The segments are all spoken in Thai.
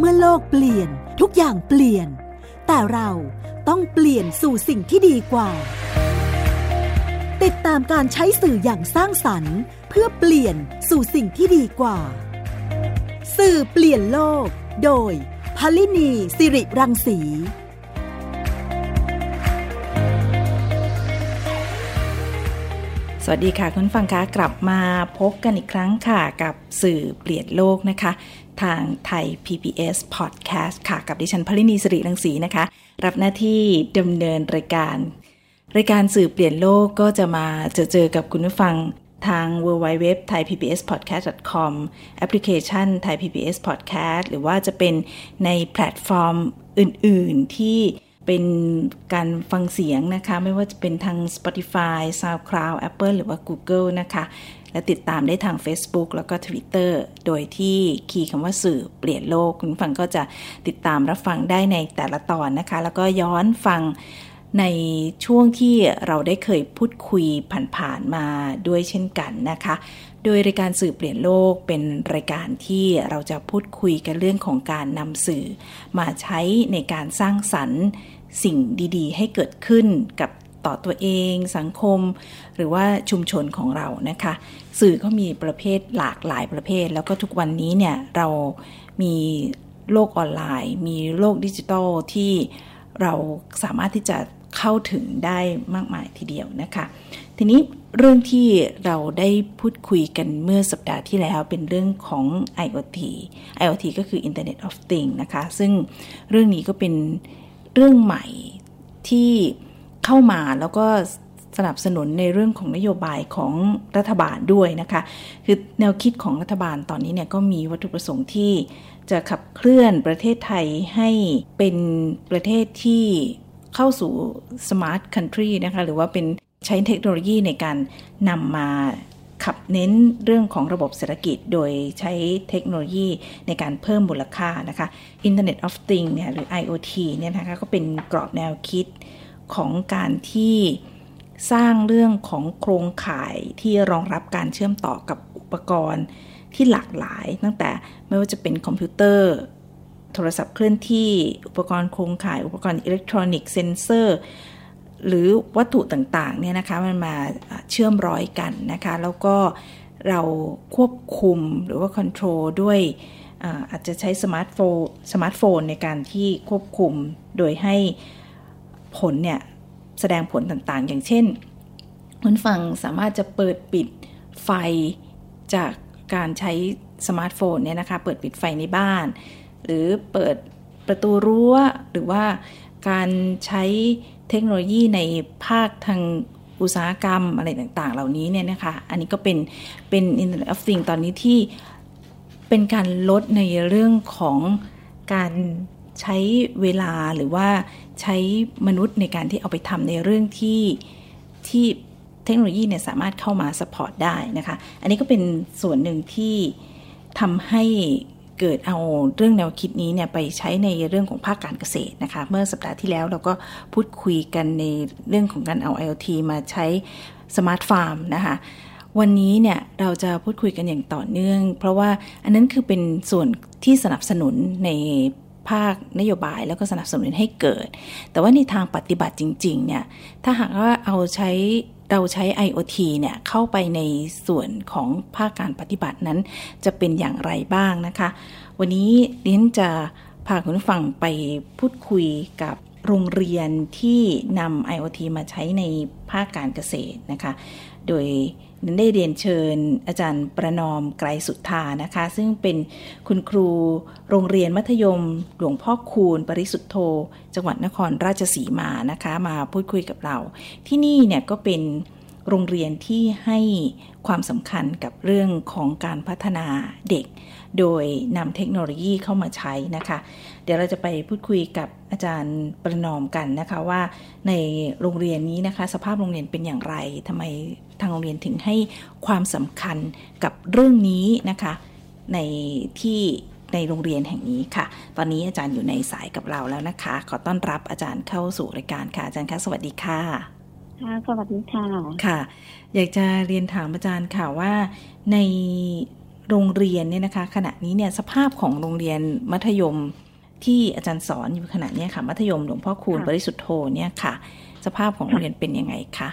เมื่อโลกเปลี่ยนทุกอย่างเปลี่ยน แต่เราต้องเปลี่ยนสู่สิ่งที่ดีกว่า ติดตามการใช้สื่ออย่างสร้างสรรค์ เพื่อเปลี่ยนสู่สิ่งที่ดีกว่า สื่อเปลี่ยนโลก โดยพลินีสิริรังสีสวัสดีค่ะคุณฟังคะกลับมาพบกันอีกครั้งค่ะกับสื่อเปลี่ยนโลกนะคะ ทางไทย PBS Podcast ค่ะ กับดิฉันพลินีสิริลังสีนะคะ รับหน้าที่ดำเนินรายการ รายการสื่อเปลี่ยนโลกก็จะมาเจอเจอกับคุณผู้ฟังทาง w w w t h a i p b s p o d c a s t c o m แอปพลิเคชัน Thai PBS Podcast หรือว่าจะเป็นในแพลตฟอร์มอื่น ๆ ที่ เป็นการฟังเสียงนะคะ ไม่ว่าจะเป็นทาง Spotify, SoundCloud, Apple หรือว่า Google นะคะ และติดตามได้ทาง Facebook แล้วก็ Twitter โดยที่คีย์คำว่าสื่อเปลี่ยนโลก คุณฟังก็จะติดตามรับฟังได้ในแต่ละตอนนะคะ แล้วก็ย้อนฟังในช่วงที่เราได้เคยพูดคุยผ่านๆมาด้วยเช่นกันนะคะ โดยรายการสื่อเปลี่ยนโลกเป็นรายการที่เราจะพูดคุยกันเรื่องของการนำสื่อ มาใช้ในการสร้างสรรค์ สิ่งดีๆ ให้เกิดขึ้นกับต่อตัวเองสังคม หรือว่าชุมชนของเรานะคะ สื่อก็มีประเภทหลากหลายประเภท แล้วก็ทุกวันนี้เนี่ยเรามีโลกออนไลน์ มีโลกดิจิทัลที่เราสามารถที่จะเข้าถึงได้มากมายทีเดียวนะคะ ทีนี้เรื่องที่เราได้พูดคุยกันเมื่อสัปดาห์ที่แล้วเป็นเรื่องของ IoT IoT ก็คือ Internet of Things นะคะ ซึ่งเรื่องนี้ก็เป็น เรื่องใหม่ที่เข้ามาแล้วก็สนับสนุนในเรื่องของนโยบายของรัฐบาลด้วยนะคะ คือแนวคิดของรัฐบาลตอนนี้เนี่ยก็มีวัตถุประสงค์ที่จะขับเคลื่อนประเทศไทยให้เป็นประเทศที่เข้าสู่ smart country นะคะหรือว่าเป็นใช้เทคโนโลยีในการนำมา ขับเน้นเรื่องของระบบเศรษฐกิจโดยใช้เทคโนโลยีในการเพิ่มมูลค่านะคะ Internet of Things เนี่ยหรือ IoT เนี่ยนะคะก็เป็นกรอบแนวคิดของการที่สร้างเรื่องของโครงข่ายที่รองรับการเชื่อมต่อกับอุปกรณ์ที่หลากหลาย ตั้งแต่ไม่ว่าจะเป็นคอมพิวเตอร์ โทรศัพท์เคลื่อนที่ อุปกรณ์โครงข่าย อุปกรณ์อิเล็กทรอนิกส์เซนเซอร์ หรือวัตถุต่างๆเนี่ยนะคะมันมาเชื่อมร้อยกันนะคะแล้วก็เราควบคุมหรือว่า control ด้วยอาจจะใช้สมาร์ทโฟนสมาร์ทโฟนในการที่ควบคุมโดยให้ผลเนี่ยแสดงผลต่างๆ อย่างเช่นคุณผู้ฟังสามารถจะเปิดปิดไฟจากการใช้สมาร์ทโฟนเนี่ยนะคะเปิดปิดไฟในบ้าน หรือเปิดประตูรั้วหรือว่าการใช้ เทคโนโลยีในภาคทางอุตสาหกรรมอะไรต่างๆ เหล่านี้เนี่ยนะคะ อันนี้ก็เป็นเป็น Internet of Things ตอนนี้ที่เป็นการลดในเรื่องของการใช้เวลาหรือว่าใช้มนุษย์ในการที่เอาไปทำในเรื่องที่ที่เทคโนโลยีเนี่ยสามารถเข้ามาสปอร์ตได้นะคะ อันนี้ก็เป็นส่วนหนึ่งที่ทำให้ เกิดเอาเรื่องแนวคิดนี้เนี่ยไปใช้ในเรื่องของภาคการเกษตรนะคะ เมื่อสัปดาห์ที่แล้วเราก็พูดคุยกันในเรื่องของการเอา IoT มาใช้ smart farm นะคะวันนี้เนี่ยเราจะพูดคุยกันอย่างต่อเนื่อง เพราะว่าอันนั้นคือเป็นส่วนที่สนับสนุนในภาคนโยบายแล้วก็สนับสนุนให้เกิด แต่ว่าในทางปฏิบัติจริงๆเนี่ยถ้าหากว่าเอาใช้ เราใช้ IoT เนี่ยเข้าไปในส่วนของภาคการปฏิบัตินั้น จะเป็นอย่างไรบ้างนะคะ วันนี้เรียนจะพาคุณผู้ฟังไปพูดคุยกับโรงเรียนที่นำ IoT มาใช้ในภาคการเกษตรนะคะ โดยได้เรียนเชิญอาจารย์ประนอมไกรสุทธานะคะ ซึ่งเป็นคุณครูโรงเรียนมัธยม หลวงพ่อคูณ ปริสุทธโธ จังหวัดนครราชสีมานะคะ มาพูดคุยกับเรา ที่นี่เนี่ยก็เป็นโรงเรียนที่ให้ความสำคัญกับเรื่องของการพัฒนาเด็ก โดยนำเทคโนโลยีเข้ามาใช้นะคะ เดี๋ยวเราจะไปพูดคุยกับอาจารย์ประนอมกันนะคะว่าในโรงเรียนนี้นะคะ สภาพโรงเรียนเป็นอย่างไรทำไมทางโรงเรียนถึงให้ความสำคัญกับเรื่องนี้นะคะ ในที่ในโรงเรียนแห่งนี้ค่ะ ตอนนี้อาจารย์อยู่ในสายกับเราแล้วนะคะ ขอต้อนรับอาจารย์เข้าสู่รายการค่ะอาจารย์คะสวัสดีค่ะค่ะสวัสดีค่ะ ค่ะ อยากจะเรียนถามอาจารย์ค่ะว่าใน โรงเรียนเนี่ยนะคะ ขณะนี้เนี่ยสภาพของโรงเรียนมัธยมที่อาจารย์สอนอยู่ขณะนี้ค่ะ มัธยมหลวงพ่อคูณบริสุทธโธเนี่ยค่ะ สภาพของโรงเรียนเป็นยังไงคะ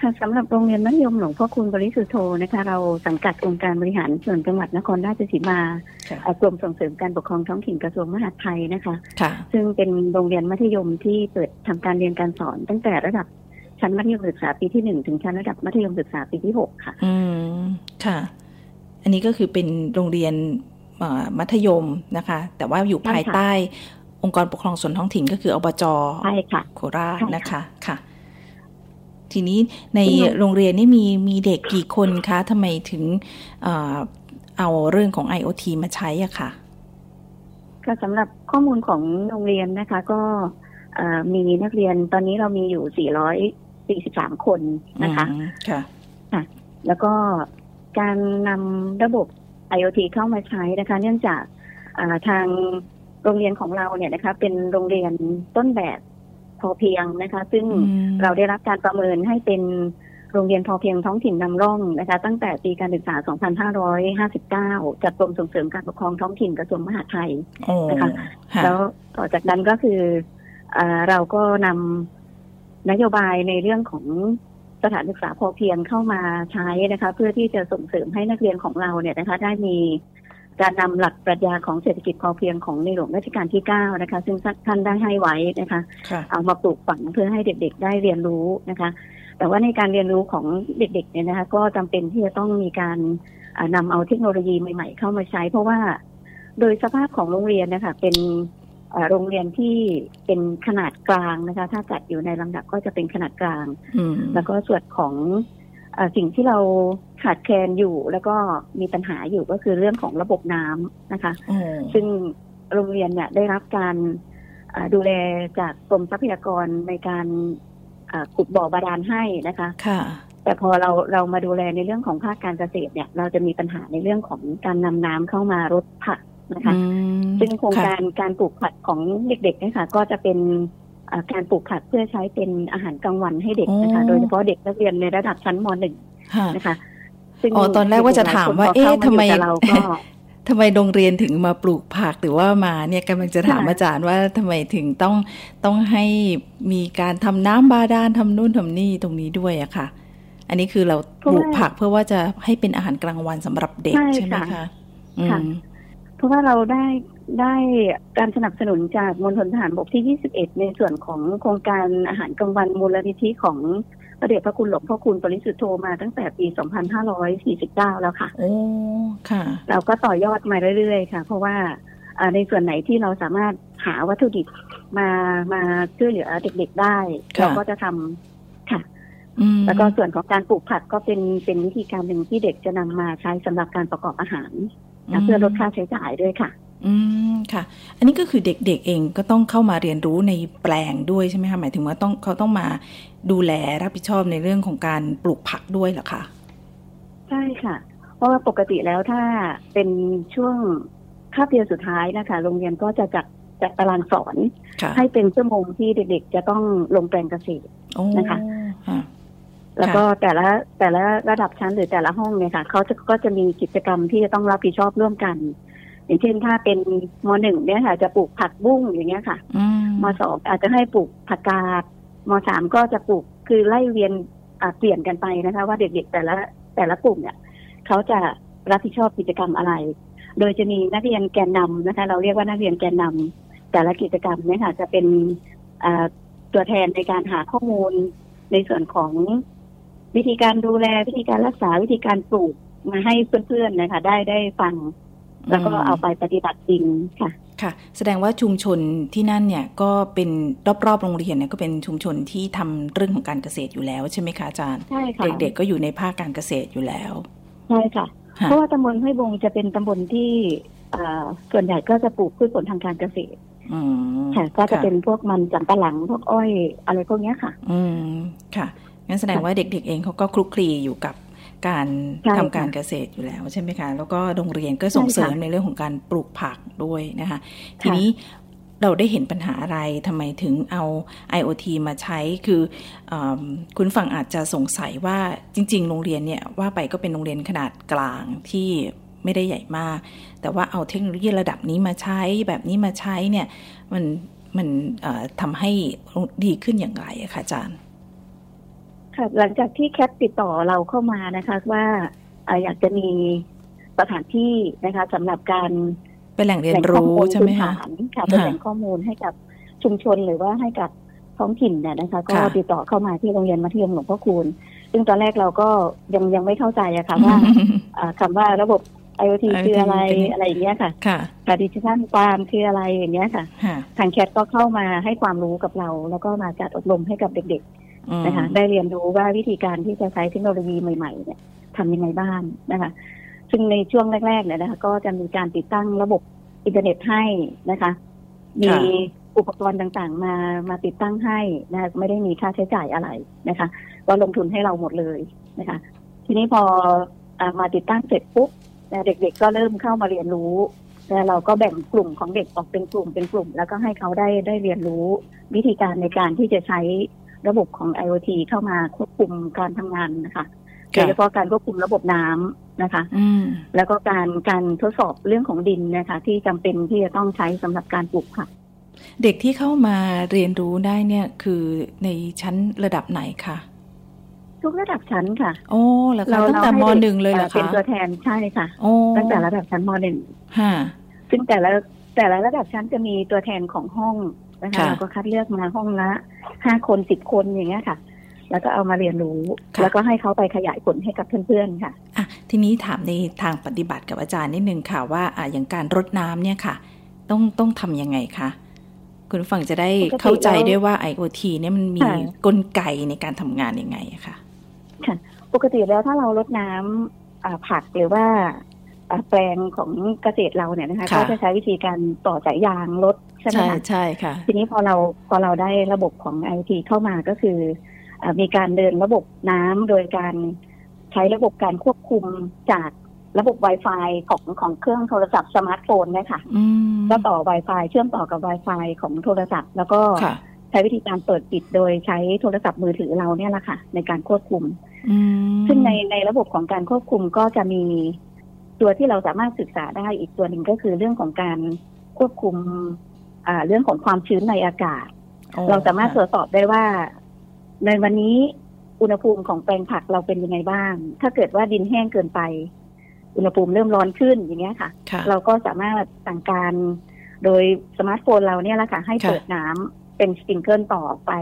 ค่ะสำหรับโรงเรียนมัธยมหลวงพ่อคุณบริสุทธโธนะคะ เราสังกัดองค์การบริหารส่วนจังหวัดนครราชสีมากรมส่งเสริมการปกครองท้องถิ่นกระทรวงมหาดไทยนะคะซึ่งเป็นโรงเรียนมัธยมที่เปิดทำการเรียนการสอนตั้งแต่ระดับชั้นมัธยมศึกษาปีที่หนึ่งถึงชั้นระดับมัธยมศึกษาปีที่หกค่ะ อืมค่ะ อันนี้ก็คือเป็นโรงเรียนมัธยมนะคะ แต่ว่าอยู่ภายใต้องค์กรปกครองส่วนท้องถิ่นก็คืออบจโคราชนะคะค่ะ ทีนี้ในโรงเรียนนี่มีมีเด็กกี่คนคะทำไมถึงเอาเรื่องของ IoT มาใช้อะค่ะ ก็สำหรับข้อมูลของโรงเรียนนะคะ ก็มีนักเรียนตอนนี้เรามีอยู่ 443 คนนะคะค่ะ แล้วก็ การนำระบบ IoT เข้ามาใช้นะคะ เนื่องจากทางโรงเรียนของเราเนี่ยนะคะ เป็นโรงเรียนต้นแบบพอเพียงนะคะ ซึ่งเราได้รับการประเมินให้เป็นโรงเรียนพอเพียงท้องถิ่นนำร่องนะคะ ตั้งแต่ปีการศึกษา 2559 จากกรมส่งเสริมการปกครองท้องถิ่นกระทรวงมหาดไทยนะคะ แล้วต่อจากนั้นก็คืออเราก็นำนโยบายในเรื่องของ สถานศึกษาพอเพียงเข้ามาใช้นะคะ เพื่อที่จะส่งเสริมให้นักเรียนของเราเนี่ยนะคะ ได้มีการนำหลักปรัชญาของเศรษฐกิจพอเพียงของในหลวงรัชกาลที่เก้านะคะ ซึ่งท่านได้ให้ไว้นะคะ เอามาปลูกฝังเพื่อให้เด็กๆ ได้เรียนรู้นะคะ แต่ว่าในการเรียนรู้ของเด็กๆเนี่ยนะคะ ก็จำเป็นที่จะต้องมีการนำเอาเทคโนโลยีใหม่ ๆ เข้ามาใช้ เพราะว่าโดยสภาพของโรงเรียนนะคะเป็น โรงเรียนที่เป็นขนาดกลางนะคะ ถ้าจัดอยู่ในลำดับก็จะเป็นขนาดกลาง แล้วก็ส่วนของสิ่งที่เราขาดแคลนอยู่ แล้วก็มีปัญหาอยู่ก็คือเรื่องของระบบน้ำนะคะ ซึ่งโรงเรียนเนี่ยได้รับการดูแลจากกรมทรัพยากรในการขุดบ่อบาดาลให้นะคะค่ะ แต่พอเราเรามาดูแลในเรื่องของภาคการเกษตรเนี่ย เราจะมีปัญหาในเรื่องของการนำน้ำเข้ามารดผัก นะคะ ซึ่งโครงการการปลูกผักของเด็กๆนะคะก็จะเป็นการปลูกผักเพื่อใช้เป็นอาหารกลางวันให้เด็กนะคะ โดยเฉพาะเด็กนักเรียนในระดับชั้นมหนึ่งนะคะซึ่งอ๋อตอนแรกว่าจะถามว่า เอ๊ะทำไมเราก็ทำไมโรงเรียนถึงมาปลูกผักหรือว่ามาเนี่ยกำลังจะถามอาจารย์ว่าทำไมถึงต้องต้องให้มีการทำน้ำบาดาลทำนู่นทำนี่ตรงนี้ด้วยอะค่ะ อันนี้คือเราปลูกผักเพื่อว่าจะให้เป็นอาหารกลางวันสำหรับเด็กใช่ไหมคะเพ ราะว่าเราได้ได้การสนับสนุนจากมณฑลทหารบกที่ 21 ในส่วนของโครงการอาหารกลางวันมูลนิธิของพระเดชพระคุณหลวงพ่อคุณปริสุทธโธมาตั้งแต่ปี 2549 แล้วค่ะ โอ้ ค่ะ เราก็ต่อยอดมาเรื่อยๆ ค่ะ เพราะว่าในส่วนไหนที่เราสามารถหาวัตถุดิบมามาช่วยเหลือเด็กๆได้ เราก็จะทำค่ะ แล้วก็ส่วนของการปลูกผักก็เป็นเป็นวิธีการหนึ่งที่เด็กจะนำมาใช้สำหรับการประกอบอาหารเพื่อลดค่าใช้จ่ายด้วยค่ะ อืมค่ะ อันนี้ก็คือเด็กๆเองก็ต้องเข้ามาเรียนรู้ในแปลงด้วยใช่ไหมคะหมายถึงว่าต้องเขาต้องมาดูแลรับผิดชอบในเรื่องของการปลูกผักด้วยเหรอคะใช่ค่ะ เพราะว่าปกติแล้วถ้าเป็นช่วงคาบเรียนสุดท้ายนะคะ โรงเรียนก็จะจัดจัดตารางสอน ให้เป็นชั่วโมงที่เด็กๆ จะต้องลงแปลงเกษตรนะคะ แล้วก็แต่ละแต่ละระดับชั้นหรือแต่ละห้องเนี่ยค่ะเขาจะก็จะมีกิจกรรมที่จะต้องรับผิดชอบร่วมกัน อย่างเช่นถ้าเป็นมหนึ่งเนี่ยค่ะ จะปลูกผักบุ้งอย่างเงี้ยค่ะมสองอาจจะให้ปลูกผักกาดมสามก็จะปลูกคือไล่เวียนเปลี่ยนกันไปนะคะ ว่าเด็กๆแต่ละแต่ละกลุ่มเนี่ยเขาจะรับผิดชอบกิจกรรมอะไร โดยจะมีนักเรียนแกนนำนะคะ เราเรียกว่านักเรียนแกนนำแต่ละกิจกรรมเนี่ยค่ะ จะเป็นตัวแทนในการหาข้อมูลในส่วนของ วิธีการดูแลวิธีการรักษาวิธีการปลูกมาให้เพื่อนๆนะคะ ได้ได้ฟัง แล้วก็เอาไปปฏิบัติจริงค่ะ ค่ะ แสดงว่าชุมชนที่นั่นเนี่ยก็เป็นรอบๆโรงเรียนเนี่ยก็เป็นชุมชนที่ทำเรื่องของการเกษตรอยู่แล้วใช่ไหมคะอาจารย์ใช่ค่ะเด็กๆก็อยู่ในภาคการเกษตรอยู่แล้วใช่ค่ะ เพราะว่าตำบลห้วยบงจะเป็นตำบลที่ส่วนใหญ่ก็จะปลูกพืชผลทางการเกษตรค่ะก็จะเป็นพวกมันจำปะหลังพวกอ้อยอะไรพวกนี้ค่ะ อืมค่ะ งั้นแสดงว่าเด็ก ๆ เองเขาก็คลุกคลีอยู่กับการทำการเกษตรอยู่แล้วใช่ไหมคะ แล้วก็โรงเรียนก็ส่งเสริมในเรื่องของการปลูกผักด้วยนะคะ ทีนี้เราได้เห็นปัญหาอะไรทำไมถึงเอา IoT มาใช้คืออคุณฟังอาจจะสงสัยว่าจริง ๆ โรงเรียนเนี่ยว่าไปก็เป็นโรงเรียนขนาดกลางที่ไม่ได้ใหญ่มาก แต่ว่าเอาเทคโนโลยีระดับนี้มาใช้แบบนี้มาใช้เนี่ยมันมันทำให้ดีขึ้นอย่างไรอะคะอาจารย์ ค่ะ หลังจากที่แคปติดต่อเราเข้ามานะคะว่าอยากจะมีสถานที่นะคะสำหรับการเป็นแหล่งเรียนรู้ใช่ไหมคะค่ะเป็นแหล่งข้อมูลให้กับชุมชนหรือว่าให้กับท้องถิ่นเนี่ยนะคะ ก็ติดต่อเข้ามาที่โรงเรียนมัธยมหลวงพ่อคูณ ซึ่งตอนแรกเราก็ยังยังไม่เข้าใจอะค่ะว่าคำว่าระบบ IoT คืออะไรอะไรอย่างเงี้ยค่ะการ digital farm คืออะไรอย่างเงี้ยค่ะ ทาง CAT ก็เข้ามาให้ความรู้กับเรา แล้วก็มาจัดอบรมให้กับเด็กๆ นะคะได้เรียนรู้ว่าวิธีการที่จะใช้เทคโนโลยีใหม่ๆเนี่ยทำยังไงบ้างนะคะ ซึ่งในช่วงแรกๆเนี่ยนะคะ ก็จะมีการติดตั้งระบบอินเทอร์เน็ตให้นะคะ มีอุปกรณ์ต่างๆ มามาติดตั้งให้นะไม่ได้มีค่าใช้จ่ายอะไรนะคะ ก็ลงทุนให้เราหมดเลยนะคะ ทีนี้พออมาติดตั้งเสร็จปุ๊บเด็กๆก็เริ่มเข้ามาเรียนรู้แล้วเราก็แบ่งกลุ่มของเด็กออกเป็นกลุ่มเป็นกลุ่ม แล้วก็ให้เขาได้ได้เรียนรู้วิธีการในการที่จะใช้ ระบบของ IoT เข้ามาควบคุมการทำงานนะคะโดยเฉพาะการควบคุมระบบน้ำนะคะแล้วก็การการทดสอบเรื่องของดินนะคะ ที่จำเป็นที่จะต้องใช้สำหรับการปลูกค่ะ เด็กที่เข้ามาเรียนรู้ได้เนี่ยคือในชั้นระดับไหนคะทุกระดับชั้นค่ะ โอ้แล้วคะตั้งแต่มหนึ่งเลยเหรอคะเป็นตัวแทนใช่ค่ะตั้งแต่ระดับชั้นมหนึ่งซึ่งแต่ละแต่ละระดับชั้นจะมีตัวแทนของห้อง นะคะ เราก็คัดเลือกมาห้องละห้าคนสิบคนอย่างเงี้ยค่ะ แล้วก็เอามาเรียนรู้ แล้วก็ให้เขาไปขยายผลให้กับเพื่อนๆค่ะอะ ทีนี้ถามในทางปฏิบัติกับอาจารย์นิดนึงค่ะว่าอ่าอย่างการรดน้ำเนี่ยค่ะ ต้องต้องทํำยังไงคะคุณฟังจะได้เข้าใจด้วยว่า IoT เนี่ยมันมีกลไกในการทำงานยังไงคะค่ะ ปกติแล้วถ้าเราลดน้ำผักหรือว่าแปลงของเกษตรเราเนี่ยนะคะก็จะใช้วิธีการต่อสายยางลด ใช่ไหมคะใช่ค่ะ ทีนี้พอเราพอเราได้ระบบของไอทีเข้ามาก็คือมีการเดินระบบน้ำโดยการใช้ระบบการควบคุมจากระบบ Wi-Fi ของของเครื่องโทรศัพท์สมาร์ทโฟนนะคะก็ต่อ Wi-Fi เชื่อมต่อกับ Wi-Fi ของโทรศัพท์ แล้วก็ใช้วิธีการเปิดปิดโดยใช้โทรศัพท์มือถือเราเนี่ยแหละค่ะ ในการควบคุม ซึ่งในในระบบของการควบคุมก็จะมีตัวที่เราสามารถศึกษาได้อีกตัวหนึ่งก็คือเรื่องของการควบคุมอ่า เรื่องของความชื้นในอากาศ เราสามารถตรวจสอบได้ว่า ในวันนี้อุณหภูมิของแปลงผักเราเป็นยังไงบ้าง ถ้าเกิดว่าดินแห้งเกินไป อุณหภูมิเริ่มร้อนขึ้นอย่างเงี้ยค่ะ เราก็สามารถสั่งการโดยสมาร์ทโฟนเราเนี่ยแหละค่ะ ให้เปิดน้ำเป็นสปริงเกิลต่อไป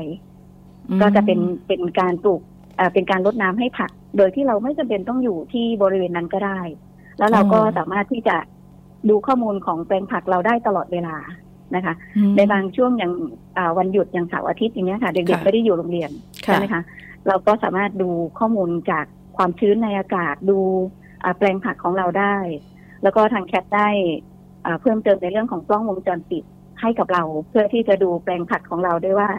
ก็จะเป็นเป็นการปลูกเป็นการลดน้ำให้ผัก โดยที่เราไม่จำเป็นต้องอยู่ที่บริเวณนั้นก็ได้ แล้วเราก็สามารถที่จะดูข้อมูลของแปลงผักเราได้ตลอดเวลา นะคะ ในบางช่วงอย่างวันหยุดอย่างเสาร์อาทิตย์อย่างเงี้ยค่ะเด็กๆไม่ได้อยู่โรงเรียนใช่ไหมคะเราก็สามารถดูข้อมูลจากความชื้นในอากาศดูแปลงผักของเราได้ แล้วก็ทางแคทได้เพิ่มเติมในเรื่องของกล้องวงจรปิดให้กับเราเพื่อที่จะดูแปลงผักของเราด้วยว่า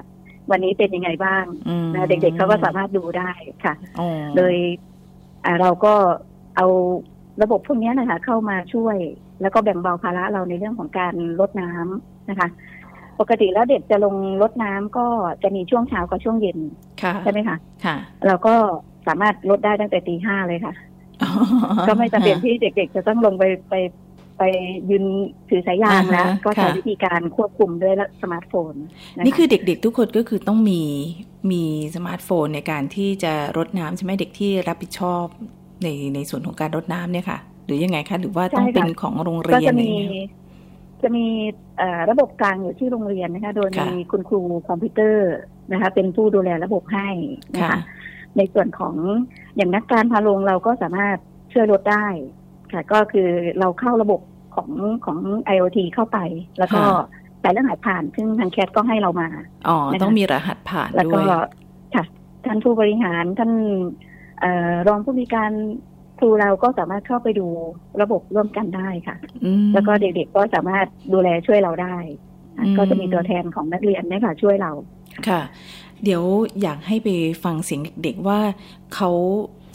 วันนี้เป็นยังไงบ้างนะเด็กๆเขาก็สามารถดูได้ค่ะ โดยเราก็เอาระบบพวกนี้นะคะเข้ามาช่วย แล้วก็แบ่งเบาภาระเราในเรื่องของการรดน้ำนะคะ ปกติแล้วเด็กจะลงรดน้ำก็จะมีช่วงเช้ากับช่วงเย็นใช่ไหมคะค่ะ เราก็สามารถรดได้ตั้งแต่ตีห้าเลยค่ะ ก็ไม่จำเป็นที่เด็กๆ จะต้องลงไปไปไปยืนถือสายยางแล้วก็ใช้วิธีการควบคุมด้วยสมาร์ทโฟน นี่คือเด็กๆ ทุกคนก็คือต้องมีมีสมาร์ทโฟนในการที่จะรดน้ำใช่ไหมเด็กที่รับผิดชอบในในส่วนของการรดน้ำเนี่ยค่ะห รือยังไงคะ หรือว่าต้องเป็นของโรงเรียนจะมีจะมีระบบกลางอยู่ที่โรงเรียนนะคะ โดยมีคุณครูคอมพิวเตอร์นะคะ เป็นผู้ดูแลระบบให้นะคะ ในส่วนของอย่างนักการพาลงเราก็สามารถช่วยลดได้ ค่ะ ก็คือเราเข้าระบบของของ IoT เข้าไป แล้วก็ใส่รหัสผ่าน ซึ่งทางแคทก็ให้เรามาอ๋อต้องมีรหัสผ่านแล้วก็ค่ะท่านผู้บริหารท่านรองผู้มีการ ครูเราก็สามารถเข้าไปดูระบบร่วมกันได้ค่ะ แล้วก็เด็กๆก็สามารถดูแลช่วยเราได้ ก็จะมีตัวแทนของนักเรียนนี่ค่ะช่วยเราค่ะ เดี๋ยวอยากให้ไปฟังเสียงเด็กๆว่าเขา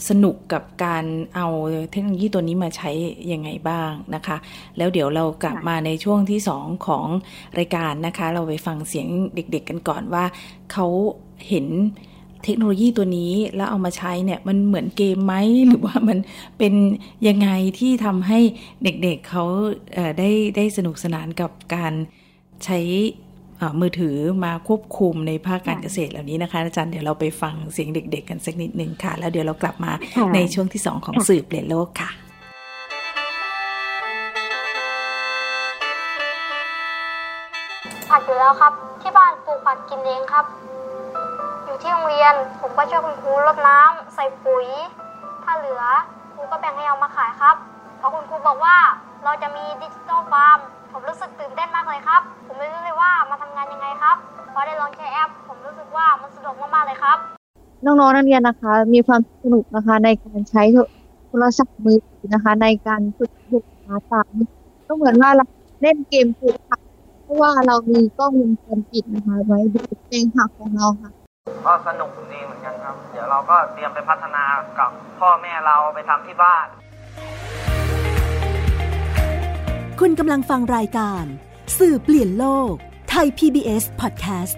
สนุกกับการเอาเทคโนโลยีตัวนี้มาใช้ยังไงบ้างนะคะ แล้วเดี๋ยวเรากลับมาในช่วงที่สองของรายการนะคะ เราไปฟังเสียงเด็ก ๆกันก่อนว่าเขาเห็น เทคโนโลยีตัวนี้แล้วเอามาใช้เนี่ยมันเหมือนเกมไหมหรือว่ามันเป็นยังไงที่ทำให้เด็กๆเเขาได้ได้สนุกสนานกับการใช้มือถือมาควบคุมในภาคการเกษตรเหล่านี้นะคะอาจารย์เดี๋ยวเราไปฟังเสียงเด็ก ๆ กันสักนิดหนึ่งค่ะ แล้วเดี๋ยวเรากลับมาในช่วงที่สองของสื่อเปลี่ยนโลกค่ะผักอยู่แล้วครับ ที่บ้านปลูกผักกินเองครับ อยู่ที่โรงเรียน ผมก็ช่วยคุณครูรดน้ำใส่ปุ๋ย ถ้าเหลือครูก็แบ่งให้เอามาขายครับ เพราะคุณครูบอกว่าเราจะมีดิจิตอลฟาร์ม ผมรู้สึกตื่นเต้นมากเลยครับ ผมไม่รู้เลยว่ามาทำงานยังไงครับ พอได้ลองใช้แอป ผมรู้สึกว่ามันสะดวกมากๆเลยครับ น้องๆนักเรียนนะคะ มีความสนุกนะคะในการใช้โทรศัพท์มือถือนะคะ ในการฝึกฝึกหาตามก็เหมือนว่าเราเล่นเกมปลูกผักเพราะว่าเรามีกล้องวงจรปิดนะคะ ไว้ดูแปลงผักของเราค่ะ ก็สนุกดีเหมือนกันครับ เดี๋ยวเราก็เตรียมไปพัฒนากับพ่อแม่เราไปทำที่บ้าน คุณกำลังฟังรายการ สื่อเปลี่ยนโลก ไทย PBS Podcast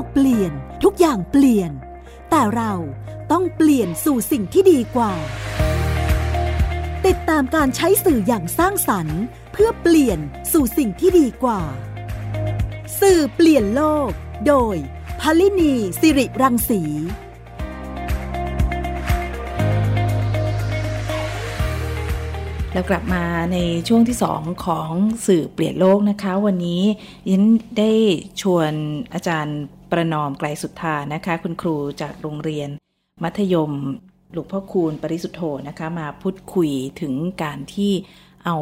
กเปลี่ยน ทุกอย่างเปลี่ยน แต่เราต้องเปลี่ยนสู่สิ่งที่ดีกว่า ติดตามการใช้สื่ออย่างสร้างสรรค์ เพื่อเปลี่ยนสู่สิ่งที่ดีกว่า สื่อเปลี่ยนโลก โดยพลินีสิริรังสีแล้วกลับมาในช่วงที่สองของสื่อเปลี่ยนโลกนะคะ วันนี้ยินได้ชวนอาจารย์ ประนอมไกลสุทธานะคะ คุณครูจากโรงเรียน มัธยมหลวงพ่อคูณปริสุทธโธนะคะ มาพูดคุยถึงการที่เอา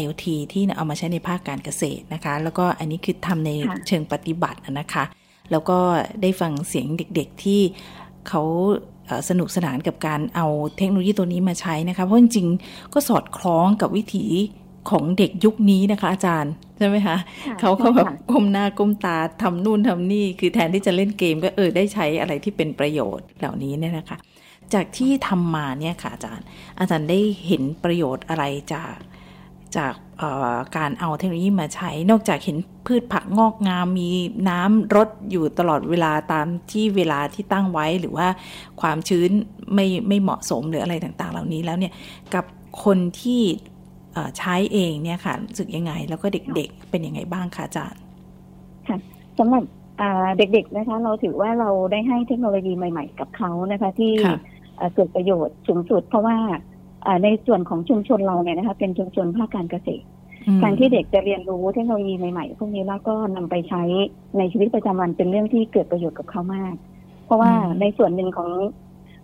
IoT ที่เอามาใช้ในภาคการเกษตรนะคะ แล้วก็อันนี้คือทำในเชิงปฏิบัตินะคะ แล้วก็ได้ฟังเสียงเด็กๆที่เขาสนุกสนานกับการเอาเทคโนโลยีตัวนี้มาใช้นะคะ เพราะจริงๆก็สอดคล้องกับวิถีของเด็กยุคนี้นะคะ อาจารย์ ใช่ไหมคะเขาก็แบบก้มหน้าก้มตาทำนู่นทำนี่ คือแทนที่จะเล่นเกมก็เออได้ใช้อะไรที่เป็นประโยชน์เหล่านี้เนี่ยนะคะ จากที่ทำมาเนี่ยค่ะอาจารย์ อาจารย์ได้เห็นประโยชน์อะไรจากจากการเอาเทคโนโลยีมาใช้ นอกจากเห็นพืชผักงอกงามมีน้ำรดอยู่ตลอดเวลาตามที่เวลาที่ตั้งไว้หรือว่าความชื้นไม่ไม่เหมาะสมหรืออะไรต่างๆ เหล่านี้แล้วเนี่ยกับคนที่ ใช้เองเนี่ยค่ะรู้สึกยังไง แล้วก็เด็กๆเป็นยังไงบ้างคะอาจารย์ค่ะสำหรับเด็กๆนะคะ เราถือว่าเราได้ให้เทคโนโลยีใหม่ ๆ กับเขานะคะ ที่เกิดประโยชน์สูงสุด เพราะว่าในส่วนของชุมชนเราเนี่ยนะคะเป็นชุมชนภาคการเกษตรการที่เด็กจะเรียนรู้เทคโนโลยีใหม่ๆพวกนี้แล้วก็นำไปใช้ในชีวิตประจำวันเป็นเรื่องที่เกิดประโยชน์กับเขามาก เพราะว่าในส่วนหนึ่งของ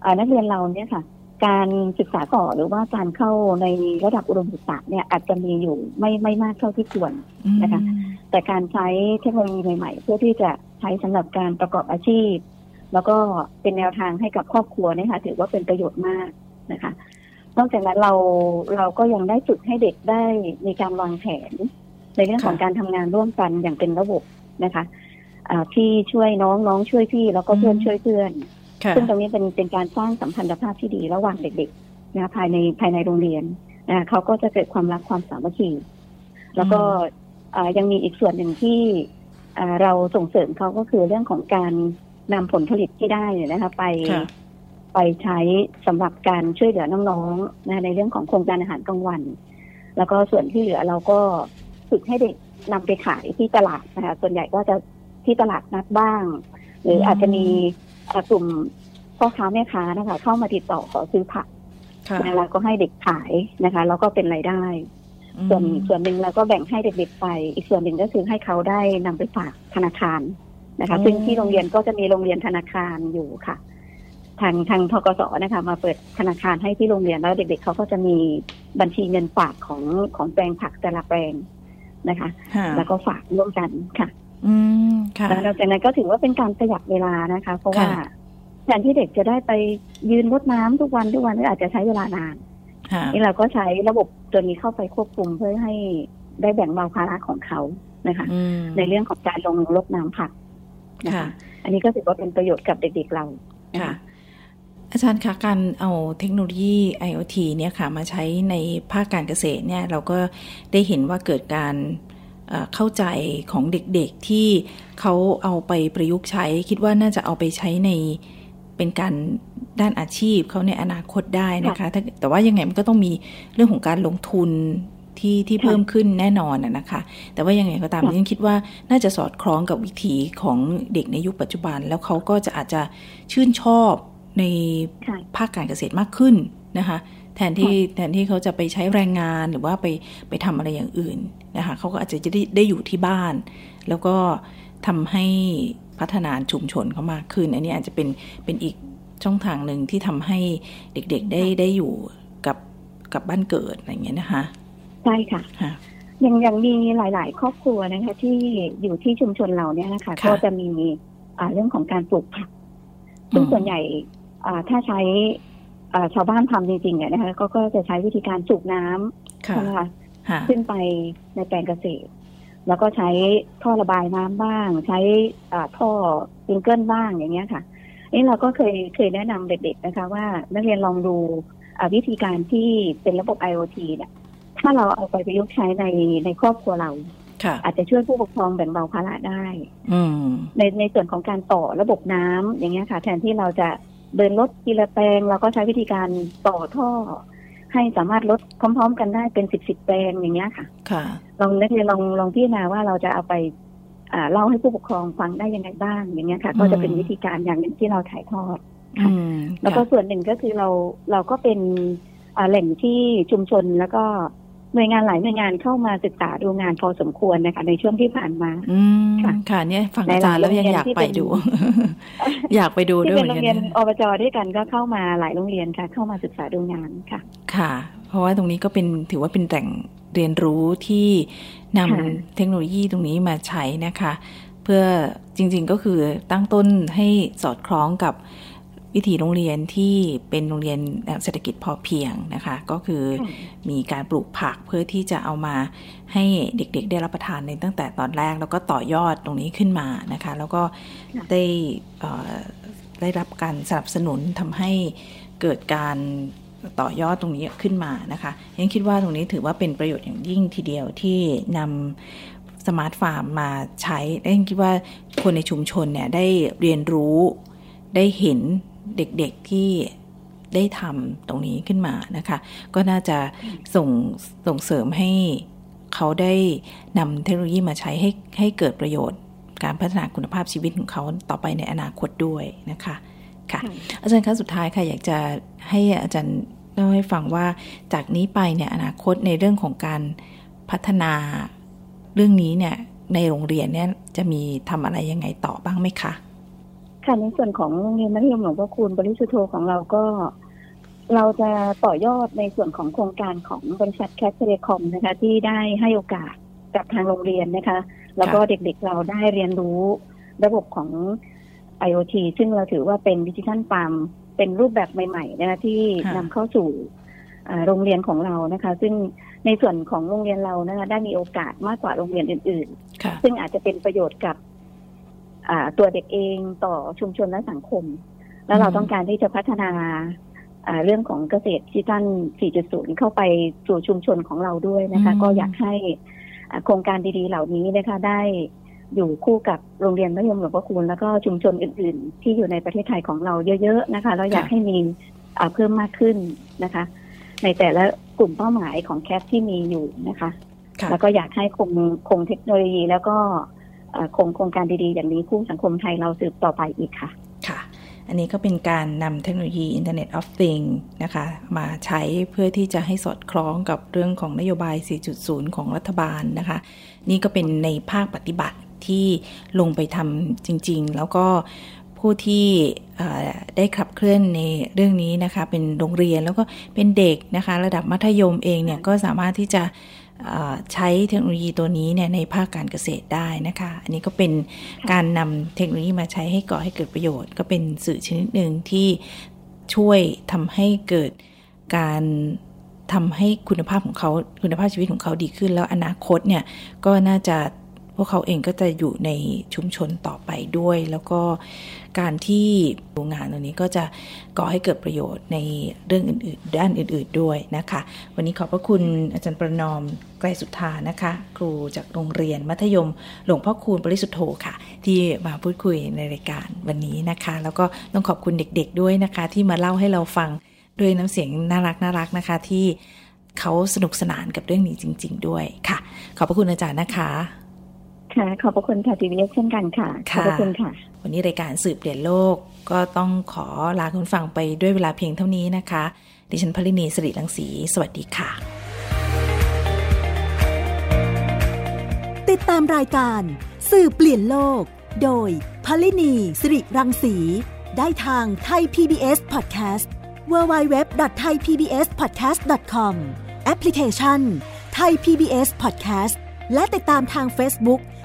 อนักเรียนเราเนี่ยค่ะ การศึกษาต่อหรือว่าการเข้าในระดับอุดมศึกษาเนี่ยอาจจะมีอยู่ไม่ไม่มากเท่าที่ควรนะคะแต่การใช้เทคโนโลยีใหม่ ๆ เพื่อที่จะใช้สำหรับการประกอบอาชีพ แล้วก็เป็นแนวทางให้กับครอบครัวเนี่ยค่ะถือว่าเป็นประโยชน์มากนะคะ นอกจากนั้นเราเราก็ยังได้ฝึกให้เด็กได้มีการวางแผน ในเรื่องของการทำงานร่วมกันอย่างเป็นระบบนะคะพี่ช่วยน้องน้องช่วยพี่แล้วก็เพื่อนช่วยเพื่อน ซึ่งตรงนี้เป็นเป็นการสร้างสัมพันธภาพที่ดีระหว่างเด็กๆนะภายในภายในโรงเรียนนะเขาก็จะเกิดความรักความสามัคคีแล้วก็ยังมีอีกส่วนหนึ่งที่เราส่งเสริมเขาก็คือเรื่องของการนำผลผลิตที่ได้นะคะไปไปใช้สำหรับการช่วยเหลือน้องๆนะในเรื่องของโครงการอาหารกลางวัน แล้วก็ส่วนที่เหลือเราก็ฝึกให้เด็กนำไปขายที่ตลาดนะคะส่วนใหญ่ก็จะที่ตลาดนัดบ้าง หรืออาจจะมี กลุ่มพ่อค้าแม่ค้านะคะ เข้ามาติดต่อขอซื้อผักนะแล้วก็ให้เด็กขายนะคะแล้วก็เป็นรายได้ ส่วนส่วนหนึ่งเราก็แบ่งให้เด็กๆไป อีกส่วนหนึ่งก็คือให้เขาได้นำไปฝากธนาคารนะคะ ซึ่งที่โรงเรียนก็จะมีโรงเรียนธนาคารอยู่ค่ะ ทางทางทกสนะคะ มาเปิดธนาคารให้ที่โรงเรียนแล้วเด็ก ๆเขาก็จะมีบัญชีเงินฝากของของแปลงผักแต่ละแปลงนะคะค่ะแล้วก็ฝากร่วมกันค่ะ อืมค่ะแล้วหลังจากนั้นก็ถือว่าเป็นการประหยัดเวลานะคะ เพราะว่าค่ะแทนที่เด็กจะได้ไปยืนรดน้ำทุกวันทุกวันก็อาจจะใช้เวลานานค่ะนี่เราก็ใช้ระบบตัวนี้เข้าไปควบคุมเพื่อให้ได้แบ่งเบาภาระของเขานะคะอืมในเรื่องของการลงรดน้ำผักนะค่ะคะอันนี้ก็ถือว่าเป็นประโยชน์กับเด็กๆเรานค่ะอาจารย์คะการเอาเทคโนโลยี IoT เนี่ยค่ะมาใช้ในภาคการเกษตรเนี่ยเราก็ได้เห็นว่าเกิดการ เอ่อเข้าใจของเด็กๆที่เขาเอาไปประยุกต์ใช้ คิดว่าน่าจะเอาไปใช้ในเป็นการด้านอาชีพเขาในอนาคตได้นะคะถ้าแต่ว่ายังไงมันก็ต้องมีเรื่องของการลงทุนที่ที่เพิ่มขึ้นแน่นอนนะนะคะ แต่ว่ายังไงก็ตามยังคิดว่าน่าจะสอดคล้องกับวิถีของเด็กในยุคปัจจุบัน แล้วเขาก็จะอาจจะชื่นชอบในค่ะภาคการเกษตรมากขึ้นนะคะ แทนที่แทนที่เขาจะไปใช้แรงงานหรือว่าไปไปทำอะไรอย่างอื่นนะคะเขาก็อาจจะจะได้ได้อยู่ที่บ้าน แล้วก็ทำให้พัฒนาชุมชนเขามากขึ้น อันนี้อาจจะเป็นเป็นอีกช่องทางหนึ่งที่ทำให้เด็กๆได้ได้อยู่กับกับบ้านเกิดอะไรอย่างเงี้ยนะคะใช่ค่ะค่ะยังยังมีหลาย ๆ ครอบครัวนะคะ ที่อยู่ที่ชุมชนเราเนี่ยนะคะค่ะก็จะมีอ่าเรื่องของการปลูกผักซึ่งอืมส่วนใหญ่อ่าถ้าใช้อ่า ชาวบ้านทำจริงๆเนี่ยนะคะก็ก็จะใช้วิธีการสูบน้ำค่ะใช่ไหมคะค่ะขึ้นไปในแปลงเกษตร แล้วก็ใช้ท่อระบายน้ำบ้าง ใช้อ่าท่อสปริงเกิลบ้างอย่างเงี้ยค่ะนี่เราก็เคยเคยแนะนำเด็กๆนะคะ ว่านักเรียนลองดูอ่าวิธีการที่เป็นระบบ IoT เนี่ยถ้าเราเอาไปประยุกต์ใช้ในในครอบครัวเราค่ะอาจจะช่วยผู้ปกครองแบ่งเบาภาระได้อืมในในส่วนของการต่อระบบน้ำอย่างเงี้ยค่ะ แทนที่เราจะ เดินรถทีละแปลงเราก็ใช้วิธีการต่อท่อ ให้สามารถลดพร้อม ๆ กันได้เป็นสิบสิบแปลงอย่างเงี้ยค่ะ ค่ะลองนักเรียนลองลองพิจารณาว่าเราจะเอาไปอ่าเล่าให้ผู้ปกครองฟังได้ยังไงบ้างอย่างเงี้ยค่ะ ก็จะเป็นวิธีการอย่างหนึ่งที่เราถ่ายทอดอืมแล้วก็ค่ะส่วนหนึ่งก็คือเราเราก็เป็นอ่าแหล่งที่ชุมชนแล้วก็ หน่วยงานหลายหน่วยงานเข้ามาศึกษาดูงานพอสมควรนะคะ ในช่วงที่ผ่านมาอืมค่ะค่ะ เนี่ยฟังในอาจารย์แล้วยังโรงเรียนอยากที่ไปเป็นดู อยากไปดูที่ด้วยเป็นเหมืโรอนงกันเรียนนะอบจด้วยกันก็เข้ามาหลายโรงเรียนค่ะ เข้ามาศึกษาดูงานค่ะ ค่ะ เพราะว่าตรงนี้ก็เป็นถือว่าเป็นแหล่งเรียนรู้ที่นำค่ะเทคโนโลยีตรงนี้มาใช้นะคะ เพื่อจริง ๆก็คือตั้งต้นให้สอดคล้องกับ วิถีโรงเรียนที่เป็นโรงเรียนเศรษฐกิจพอเพียงนะคะ ก็คือค่ะมีการปลูกผักเพื่อที่จะเอามาให้เด็กๆ ได้รับประทานในตั้งแต่ตอนแรก แล้วก็ต่อยอดตรงนี้ขึ้นมานะคะ แล้วก็ค่ะได้เอ่อได้รับการสนับสนุนทำให้เกิดการต่อยอดตรงนี้ขึ้นมานะคะยังคิดว่าตรงนี้ถือว่าเป็นประโยชน์อย่างยิ่งทีเดียวที่นำสมาร์ทฟาร์มมาใช้และยังคิดว่าคนในชุมชนเนี่ยได้เรียนรู้ได้เห็น เด็กๆที่ได้ทำตรงนี้ขึ้นมานะคะ ก็น่าจะส่งส่งเสริมให้เขาได้นำเทคโนโลยีมาใช้ให้ให้เกิดประโยชน์ การพัฒนาคุณภาพชีวิตของเขาต่อไปในอนาคตด้วยนะคะค่ะค่ะ อาจารย์คะสุดท้ายค่ะ อยากจะให้อาจารย์เล่าให้ฟังว่าจากนี้ไปเนี่ยอนาคตในเรื่องของการพัฒนาเรื่องนี้เนี่ยในโรงเรียนเนี่ยจะมีทำอะไรยังไงต่อบ้างไหมคะ ค่ะในส่วนของโรงเรียนมัธยมหลวงพ่อคูณปริสุทโธของเราก็ เราจะต่อยอดในส่วนของโครงการของบริษัท CAT Telecom นะคะ ที่ได้ให้โอกาสกับทางโรงเรียนนะคะ แล้วก็เด็กๆเราได้เรียนรู้ระบบของ IoT ซึ่งเราถือว่าเป็นดิจิทัลฟาร์มเป็นรูปแบบใหม่ๆนะคะที่ค่ะนำเข้าสู่อ่าโรงเรียนของเรานะคะ ซึ่งในส่วนของโรงเรียนเรานะคะได้มีโอกาสมากกว่าโรงเรียนอื่นๆค่ะซึ่งอาจจะเป็นประโยชน์กับอ่า ตัวเด็กเองต่อชุมชนและสังคม แล้วเราอืมต้องการที่จะพัฒนาอ่าเรื่องของเกษตรดิจิทัล4.0 เข้าไปสู่ชุมชนของเราด้วยนะคะ ก็อยากให้อ่าโครงการดีๆ เหล่านี้นะคะได้อยู่คู่กับโรงเรียนมัธยมหลวงพ่อคูณแล้วก็ชุมชนอื่น ๆ ที่อยู่ในประเทศไทยของเราเยอะ ๆ นะคะเราอยากให้มีอ่าเพิ่มมากขึ้นนะคะ ในแต่ละกลุ่มเป้าหมายของแคปที่มีอยู่นะคะค่ะแล้วก็อยากให้คงคงเทคโนโลยีแล้วก็ คงโครงการดีๆ อย่างนี้คู่สังคมไทยเราสืบต่อไปอีกค่ะ ค่ะ อันนี้ก็เป็นการนำเทคโนโลยี Internet of Things นะคะ มาใช้เพื่อที่จะให้สอดคล้องกับเรื่องของนโยบาย 4.0 ของรัฐบาลนะคะ นี่ก็เป็นในภาคปฏิบัติที่ลงไปทำจริง ๆ แล้วก็ผู้ที่ได้ขับเคลื่อนในเรื่องนี้นะคะ เป็นโรงเรียนแล้วก็เป็นเด็กนะคะ ระดับมัธยมเองเนี่ยก็สามารถที่จะ ใช้เทคโนโลยีตัวนี้เนี่ยในภาคการเกษตรได้นะคะ อันนี้ก็เป็นการนำเทคโนโลยีมาใช้ให้ก่อให้เกิดประโยชน์ ก็เป็นสื่อชนิดหนึ่งที่ช่วยทำให้เกิดการทำให้คุณภาพของเขาคุณภาพชีวิตของเขาดีขึ้น แล้วอนาคตเนี่ยก็น่าจะ พวกเขาเองก็จะอยู่ในชุมชนต่อไปด้วย แล้วก็การที่โรงงานตรงนี้ก็จะก่อให้เกิดประโยชน์ในเรื่องอื่น ๆ ด้านอื่น ๆด้วยนะคะ วันนี้ขอบพระคุณอาจารย์ประนอมไกลสุทธานะคะ ครูจากโรงเรียนมัธยมหลวงพ่อคูณบริสุทธโธค่ะ ที่มาพูดคุยในรายการวันนี้นะคะ แล้วก็ต้องขอบคุณเด็ก ๆ ด้วยนะคะ ที่มาเล่าให้เราฟังด้วยน้ำเสียงน่ารักน่ารักนะคะที่เขาสนุกสนานกับเรื่องนี้จริง ๆ ด้วยค่ะ ขอบพระคุณอาจารย์นะคะ ค่ะ ขอบพระคุณค่ะทีวีเช่นกันค่ะ ขอบพระคุณค่ะ วันนี้รายการสืบเปลี่ยนโลก ก็ต้องขอลาคุณฟังไปด้วยเวลาเพียงเท่านี้นะคะ ดิฉันพลินีสิริลังสี สวัสดีค่ะ ติดตามรายการสืบเปลี่ยนโลก โดยพลินีสิริรังสี ได้ทางไทย PBS Podcast www.thaipbspodcast.com แอปพลิเคชัน Thai PBS Podcast และติดตามทาง Facebook